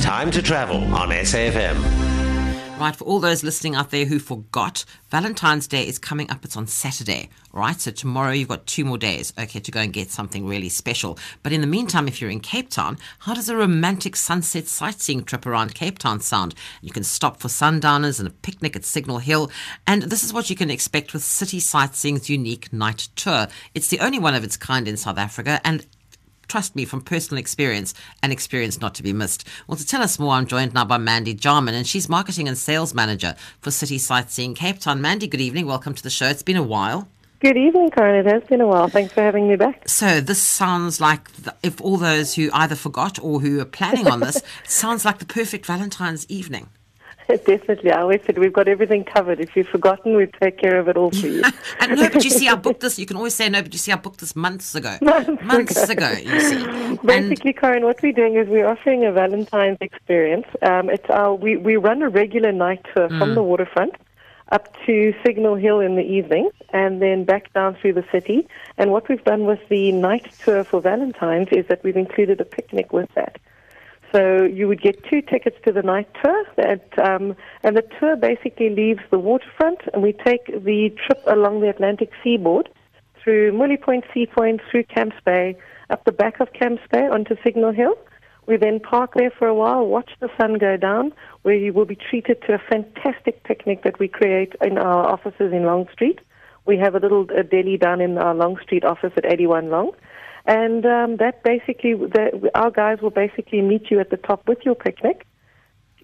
Time to travel on SAFM. Right, for all those listening out there who forgot, Valentine's Day is coming up. It's on Saturday, right? So tomorrow you've got two more days, okay, to go and get something really special. But in the meantime, if you're in Cape Town, how does a romantic sunset sightseeing trip around Cape Town sound? You can stop for sundowners and a picnic at Signal Hill. And this is what you can expect with City Sightseeing's unique night tour. It's the only one of its kind in South Africa and trust me, from personal experience, an experience not to be missed. Well, to tell us more, I'm joined now by Mandy Jarman, and she's marketing and sales manager for City Sightseeing Cape Town. Mandy, good evening. Welcome to the show. It's been a while. Good evening, Karen. It has been a while. Thanks for having me back. So this sounds like the, if all those who either forgot or who are planning on this *laughs* sounds like the perfect Valentine's evening. *laughs* Definitely. I always said we've got everything covered. If you've forgotten, we take care of it all for you. *laughs* and no, but you see, I *laughs* booked this. You can always say no, but you see, I booked this months ago. Months, months ago. ago. you see. Basically, and, Karen, what we're doing is we're offering a Valentine's experience. Um, it's our, we, we run a regular night tour mm. from the waterfront up to Signal Hill in the evening and then back down through the city. And what we've done with the night tour for Valentine's is that we've included a picnic with that. So you would get two tickets to the night tour, that, um, and the tour basically leaves the waterfront, and we take the trip along the Atlantic seaboard through Mouille Point, Sea Point, through Camps Bay, up the back of Camps Bay onto Signal Hill. We then park there for a while, watch the sun go down, where you will be treated to a fantastic picnic that we create in our offices in Long Street. We have a little a deli down in our Long Street office at 81 Long. And um, that basically, the, our guys will basically meet you at the top with your picnic.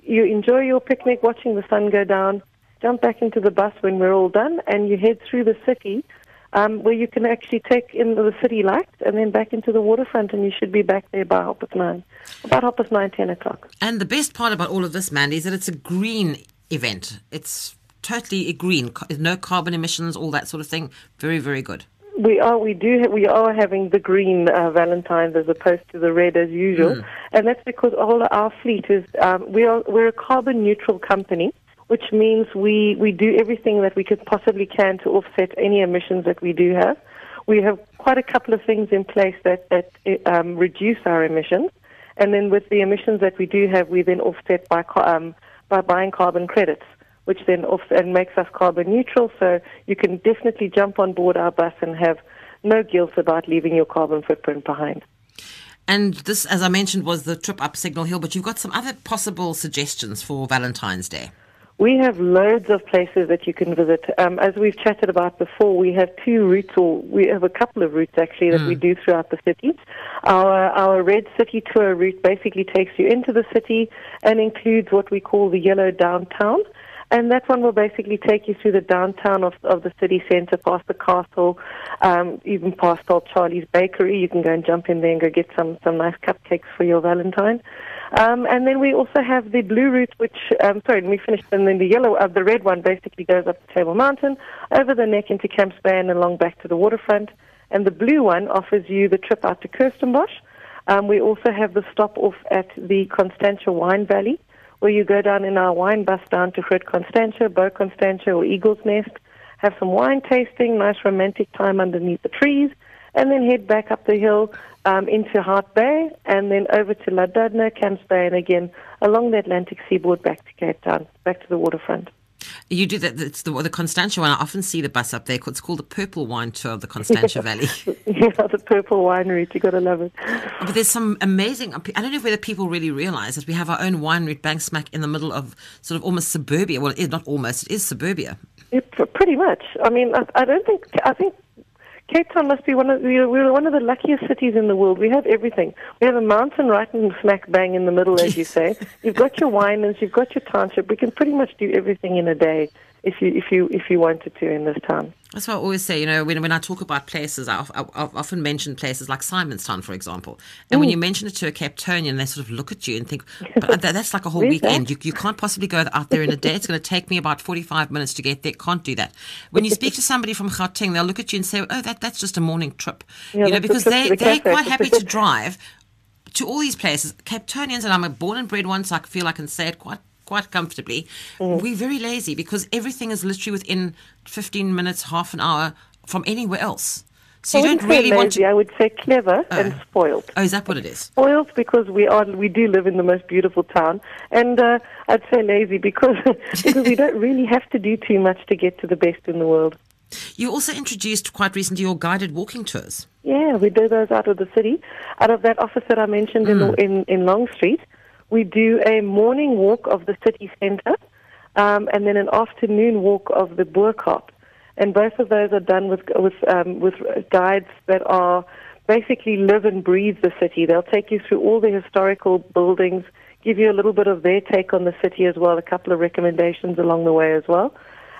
You enjoy your picnic, watching the sun go down. Jump back into the bus when we're all done, and you head through the city, um, where you can actually take in the city lights, and then back into the waterfront, and you should be back there by half past nine, about half past nine, ten o'clock. And the best part about all of this, Mandy, is that it's a green event. It's totally green, no carbon emissions, all that sort of thing. Very, very good. We are. We do. We are having the green uh, Valentines as opposed to the red as usual, mm. and that's because all our fleet is. Um, we are. We're a carbon neutral company, which means we we do everything that we could possibly can to offset any emissions that we do have. We have quite a couple of things in place that that um, reduce our emissions, and then with the emissions that we do have, we then offset by um, by buying carbon credits which then off and makes us carbon neutral. So you can definitely jump on board our bus and have no guilt about leaving your carbon footprint behind. And this, as I mentioned, was the trip up Signal Hill, but you've got some other possible suggestions for Valentine's Day. We have loads of places that you can visit. Um, as we've chatted about before, we have two routes, or we have a couple of routes actually that mm. we hmm. do throughout the city. Our, our Red City Tour route basically takes you into the city and includes what we call the Yellow Downtown. And that one will basically take you through the downtown of, of the city centre, past the castle, um, even past old Charly's Bakery. You can go and jump in there and go get some, some nice cupcakes for your Valentine. Um, and then we also have the blue route, which, um, sorry, we finished, and then the yellow, uh, the red one basically goes up to Table Mountain, over the neck into Camps Bay and along back to the waterfront. And the blue one offers you the trip out to Kirstenbosch. Um, we also have the stop off at the Constantia Wine Valley where you go down in our wine bus down to Groot Constantia, Bo Constantia, or Eagle's Nest, have some wine tasting, nice romantic time underneath the trees, and then head back up the hill um, into Hout Bay, and then over to Llandudno, Camps Bay, and again along the Atlantic seaboard back to Cape Town, back to the waterfront. You do that. It's the the Constantia one. I often see the bus up there. It's called the Purple Wine Tour of the Constantia *laughs* Valley. *laughs* yeah, the Purple Wine Route. You got to love it. But there's some amazing. I don't know whether people really realise that we have our own wine route bank smack in the middle of sort of almost suburbia. Well, it is not almost. It is suburbia. Yeah, pretty much. I mean, I, I don't think. I think Cape Town must be one of we're, we're one of the luckiest cities in the world. We have everything. We have a mountain right in smack bang in the middle, as you *laughs* say. You've got your winelands, you've got your township. We can pretty much do everything in a day if you if you if you wanted to in this town. That's what I always say. You know, when when I talk about places, I, I, I often mention places like Simonstown, for example. And mm. when you mention it to a Capetonian, they sort of look at you and think, *laughs* "But that's like a whole weekend. You you can't possibly go out there in a day. It's going to take me about forty five minutes to get there. Can't do that." When you speak to somebody from Gauteng, they'll look at you and say, "Oh, that that's just a morning trip." Yeah, you know, because they the they're quite happy to *laughs* drive to all these places. Capetonians, and I'm a born and bred one, so I feel I can say it quite quite comfortably. Mm. We're very lazy because everything is literally within 15 minutes, half an hour from anywhere else. So I you don't really want lazy, to. I would say clever and spoiled. Oh, is that what it is? Spoiled because we are we do live in the most beautiful town, and uh, I'd say lazy because *laughs* because we don't really have to do too much to get to the best in the world. You also introduced quite recently your guided walking tours. Yeah, we do those out of the city, out of that office that I mentioned in, in in Long Street. We do a morning walk of the city centre, um, and then an afternoon walk of the Bo-Kaap. And both of those are done with with um, with guides that are basically live and breathe the city. They'll take you through all the historical buildings, give you a little bit of their take on the city as well, a couple of recommendations along the way as well,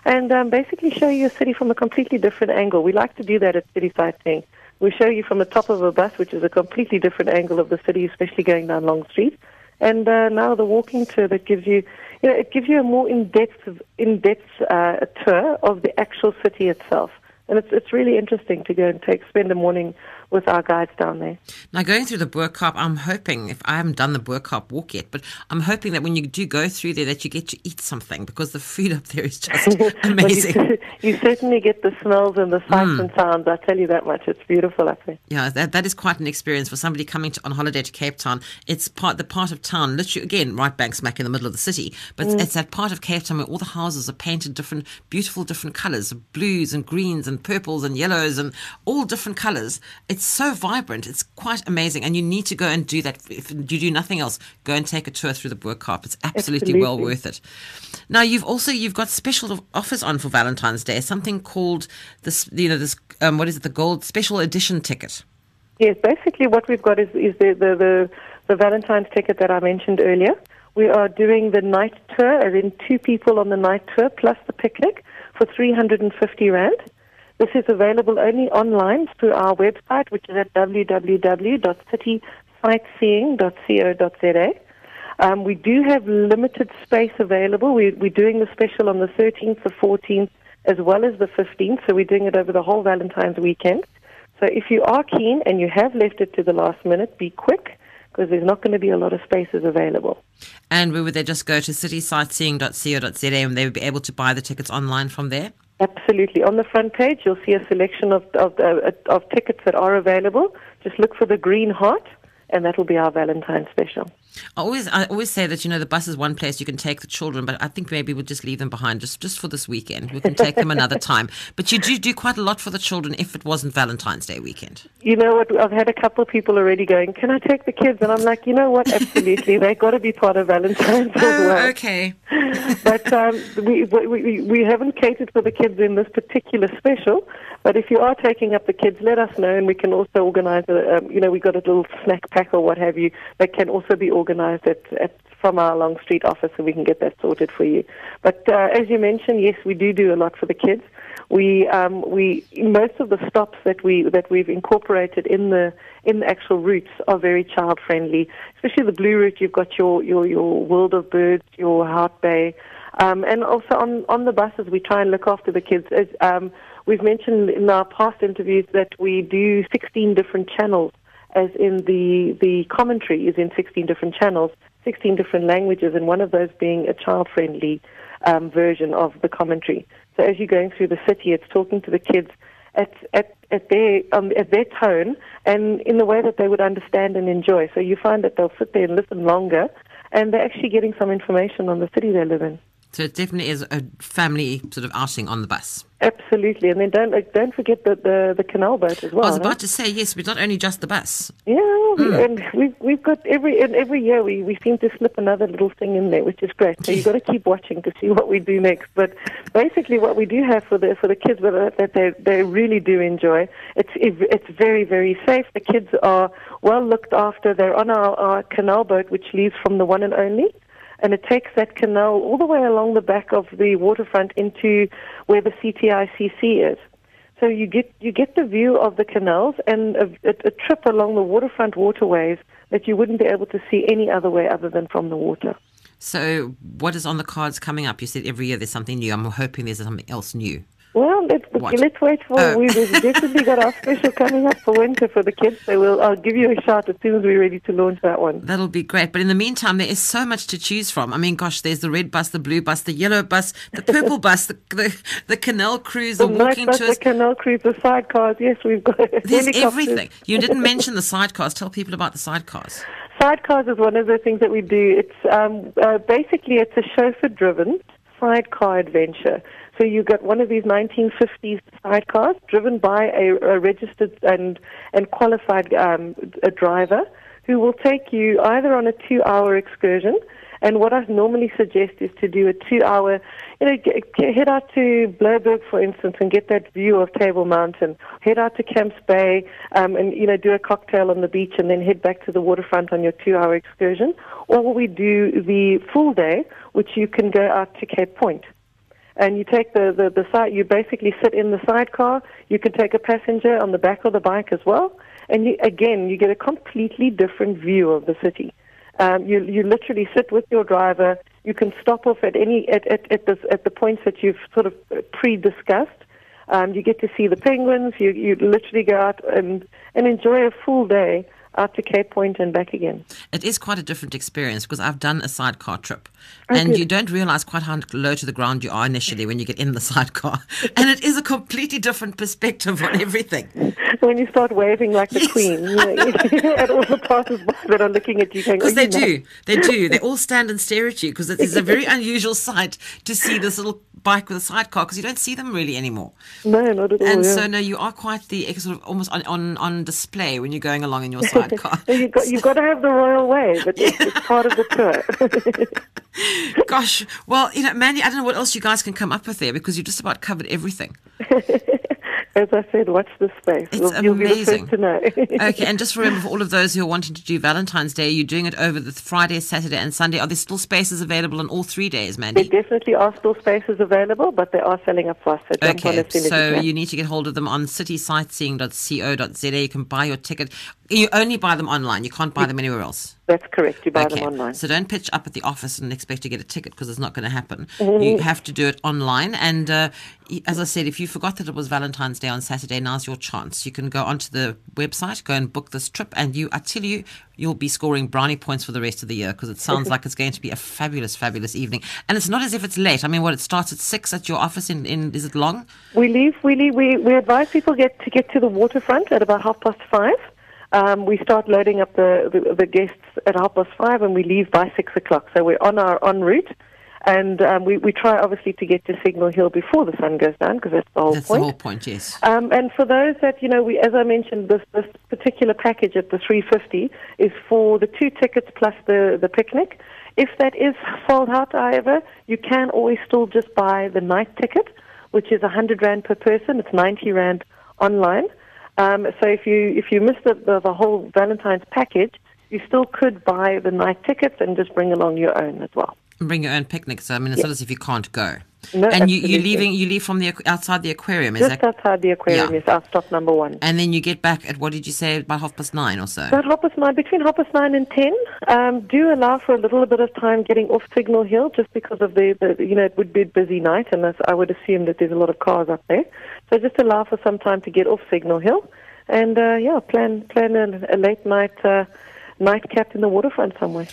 and um, basically show you a city from a completely different angle. We like to do that at city sightseeing. We show you from the top of a bus, which is a completely different angle of the city, especially going down Long Street. And uh, now the walking tour that gives you, you know, it gives you a more in-depth, in-depth uh, tour of the actual city itself. And it's it's really interesting to go and take spend a morning with our guides down there. Now, going through the Bo-Kaap, I'm hoping, if I haven't done the Bo-Kaap walk yet, but I'm hoping that when you do go through there, that you get to eat something because the food up there is just *laughs* *laughs* amazing. you, *laughs* you certainly get the smells and the sights hmm. and sounds. I tell you that much. It's beautiful up there. Yeah, that, that is quite an experience for somebody coming to, on holiday to Cape Town. It's part the part of town, literally again, right bang smack in the middle of the city. But it's, mm. it's that part of Cape Town where all the houses are painted different, beautiful, different colours, blues and greens and purples and yellows and all different colours. It's so vibrant. It's quite amazing, and you need to go and do that. If you do nothing else, go and take a tour through the Bo-Kaap. It's absolutely, well worth it. Now you've also you've got special offers on for Valentine's Day. Something called this, you know, this um, what is it? The gold special edition ticket. Yes, basically what we've got is, is the, the, the, the Valentine's ticket that I mentioned earlier. We are doing the night tour, as in two people on the night tour, plus the picnic for 350 Rand. This is available only online through our website, which is at www.citysightseeing.co.za. Um, we do have limited space available. We, we're doing the special on the 13th, the 14th, as well as the 15th, so we're doing it over the whole Valentine's weekend. So if you are keen and you have left it to the last minute, be quick because there's not going to be a lot of spaces available. And would they just go to citysightseeing.co.za and they would be able to buy the tickets online from there? Absolutely. On the front page, you'll see a selection of, of, uh, of tickets that are available. Just look for the green heart, and that will be our Valentine's special. I always I always say that you know the bus is one place you can take the children, but I think maybe we'll just leave them behind just just for this weekend. We can take them another *laughs* time. But you do do quite a lot for the children if it wasn't Valentine's Day weekend. You know what? I've had a couple of people already going, Can I take the kids? And I'm like, You know what? Absolutely. *laughs* They've got to be part of Valentine's as well. Oh, okay. *laughs* but um, we, we, we, we haven't catered for the kids in this particular special. But if you are taking up the kids, let us know, and we can also organise. A, um, you know, we got a little snack or what have you that can also be organised at, at from our Long Street office, and we can get that sorted for you. But uh, as you mentioned, yes, we do do a lot for the kids. We um, we most of the stops that we that we've incorporated in the in the actual routes are very child friendly. Especially the blue route, you've got your your your World of Birds, your Hout Bay, um, and also on on the buses we try and look after the kids. As, um, we've mentioned in our past interviews that we do 16 different channels, as in the the commentary is in 16 different channels, 16 different languages, and one of those being a child friendly um, version of the commentary. So as you're going through the city, it's talking to the kids at at at their um, at their tone and in the way that they would understand and enjoy. So you find that they'll sit there and listen longer, and they're actually getting some information on the city they live in. So it definitely is a family sort of outing on the bus. Absolutely, and then don't like, don't forget the, the the canal boat as well. I was no? about to say yes, but not only just the bus. Yeah, we, hmm. and we've we've got every and every year we, we seem to slip another little thing in there, which is great. So you've got to keep watching to see what we do next. But basically, what we do have for the for the kids that that they they really do enjoy. It's it's very very safe. The kids are well looked after. They're on our, our canal boat, which leaves from the one and only. And it takes that canal all the way along the back of the waterfront into where the CTICC is. So you get you get the view of the canals and a, a, a trip along the waterfront waterways that you wouldn't be able to see any other way other than from the water. So what is on the cards coming up? You said every year there's something new. I'm hoping there's something else new. Well, let's, What? let's wait for. Oh. We've definitely got our special coming up for winter for the kids. So we'll, I'll give you a shout as soon as we're ready to launch that one. That'll be great. But in the meantime, there is so much to choose from. I mean, gosh, there's the red bus, the blue bus, the yellow bus, the purple *laughs* bus, the, the, the canal cruise, the, The walking bus, the canal cruise, the sidecars. Yes, we've got There's everything. You didn't *laughs* mention the sidecars. Tell people about the sidecars. Sidecars is one of the things that we do. It's um, uh, basically it's a chauffeur-driven sidecar adventure. So you got one of these 1950s sidecars driven by a, a registered and and qualified um, a driver who will take you either on a two-hour excursion. And what I normally suggest is to do a two-hour, you know, get, get, head out to Blouberg, for instance, and get that view of Table Mountain. Head out to Camps Bay, um, and you know, do a cocktail on the beach, and then head back to the waterfront on your two-hour excursion. Or we do the full day, which you can go out to Cape Point and you take the, the, the side, you basically sit in the sidecar. You can take a passenger on the back of the bike as well. And you, again, you get a completely different view of the city. Um, you, you literally sit with your driver. You can stop off at any, at, at, at, the, at the points that you've sort of pre-discussed. Um, you get to see the penguins. You, you literally go out and, and enjoy a full day out to Cape Point and back again. It is quite a different experience because I've done a sidecar trip. Oh, and good. you don't realize quite how low to the ground you are initially when you get in the *laughs* sidecar. and it is a completely different perspective on everything. *laughs* when you start waving like the Yes. queen *laughs* you know, at all the passers-by that are looking at you Because "Oh, they do. nuts?" They do. They all stand and stare at you because it is a very unusual sight to see this little bike with a sidecar because you don't see them really anymore. No, not at all. And yeah. so, no, you are quite the eh, sort of almost on, on, on display when you're going along in your *laughs* sidecar. So you've got, you've got to have the royal way, but it's, *laughs* it's part of the tour. *laughs* Gosh, well, you know, Mandy, I don't know what else you guys can come up with there because you've just about covered everything. As I said, watch this space. It's You'll, the amazing. *laughs* Okay, and just remember for all of those who are wanting to do Valentine's Day, you're doing it over the Friday, Saturday, and Sunday. Are there still spaces available on all three days, there Mandy? definitely are still spaces available, but they are selling up fast. So Okay, as soon as so you you need to get hold of them on citysightseeing.co.za. You can buy your ticket. You only buy them online. You can't buy them anywhere else. That's correct. You buy Okay, them online. so don't pitch up at the office and expect to get a ticket because it's not going to happen. Mm-hmm. You have to do it online. And uh, as I said, if you forgot that it was Valentine's Day on Saturday, now's your chance. You can go onto the website, go and book this trip, and you, I tell you, you'll be scoring brownie points for the rest of the year because it sounds *laughs* like it's going to be a fabulous, fabulous evening. And it's not as if it's late. I mean, what it starts at six at your office. In, in is it long? We leave. We leave. We, we advise people get to get to the waterfront at about half past five. Um, we start loading up the, the the guests at half past five, and we leave by six o'clock. So we're on our en route, and um, we we try obviously to get to Signal Hill before the sun goes down because that's the whole That's point. the whole point. Yes. Um, and for those that you know, we as I mentioned, this this particular package at the 350 is for the two tickets plus the the picnic. If that is sold out, however, you can always still just buy the night ticket, which is 100 rand per person. It's 90 rand online. Um, so if you if you miss the, the the whole Valentine's package, you still could buy the night tickets and just bring along your own as well. And bring your own picnic. So I mean, it's not as if you can't go. No, and you, you're leaving. You leave from the outside the aquarium. Is Just that? outside the aquarium Yeah. is our stop number one. And then you get back at what did you say about half past nine or so? About half past nine, between half past nine and ten, um, do allow for a little bit of time getting off Signal Hill, just because of the, the you know, it would be a busy night, and I would assume that there's a lot of cars up there. So just allow for some time to get off Signal Hill, and uh, yeah, plan plan a, a late night uh, nightcap in the waterfront somewhere.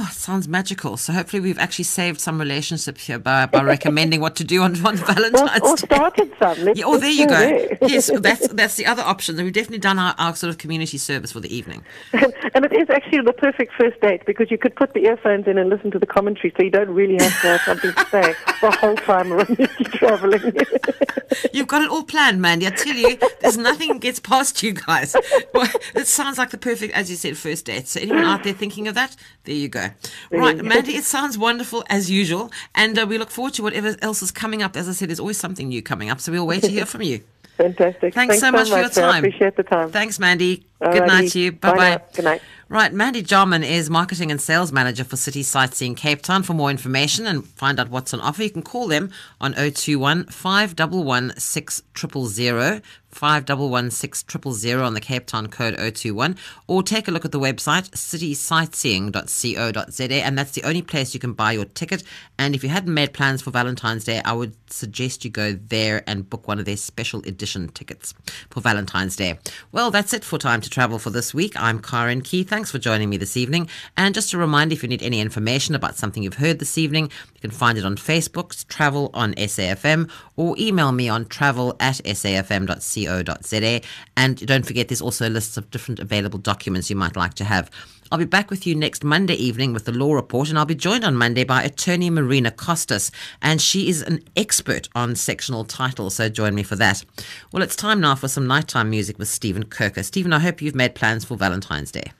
Oh, sounds magical. So hopefully we've actually saved some relationships here by, by recommending what to do on, on Valentine's or Day. started some. Let's, Yeah, oh, there you go. there. yes, that's *laughs* that's the other option. We've definitely done our, our sort of community service for the evening. and it is actually the perfect first date because you could put the earphones in and listen to the commentary, so you don't really have to have something to say *laughs* the whole time when you're traveling. *laughs* You've got it all planned, Mandy. I tell you, there's nothing gets past you guys. Well, it sounds like the perfect, as you said, first date. So anyone out there thinking of that, there you go. Right, you go. Mandy, it sounds wonderful as usual, and uh, we look forward to whatever else is coming up. As I said, there's always something new coming up, so we'll wait to hear *laughs* from you. Fantastic. Thanks so much for your sir. I time. appreciate the time. Thanks, Mandy. Good night to you. Bye bye. Good night. Right, Mandy Jarman is marketing and sales manager for City Sightseeing Cape Town. For more information and find out what's on offer, you can call them on 021 511 6000, 511 6000 on the Cape Town code 021, or take a look at the website citysightseeing.co.za, and that's the only place you can buy your ticket. And if you hadn't made plans for Valentine's Day, I would suggest you go there and book one of their special edition tickets for Valentine's Day. Well, that's it for Time to Travel for this week. I'm Karen Key. Thanks for joining me this evening. And just a reminder if you need any information about something you've heard this evening, you can find it on Facebook, Travel on SAFM, or email me on travel at safm.co.za. And don't forget, there's also lists of different available documents you might like to have. I'll be back with you next Monday evening with the law report, and I'll be joined on Monday by attorney Marina Costas, and she is an expert on sectional titles, so join me for that. Well, it's time now for some nighttime music with Stephen Kirker. Stephen, I hope you've made plans for Valentine's Day.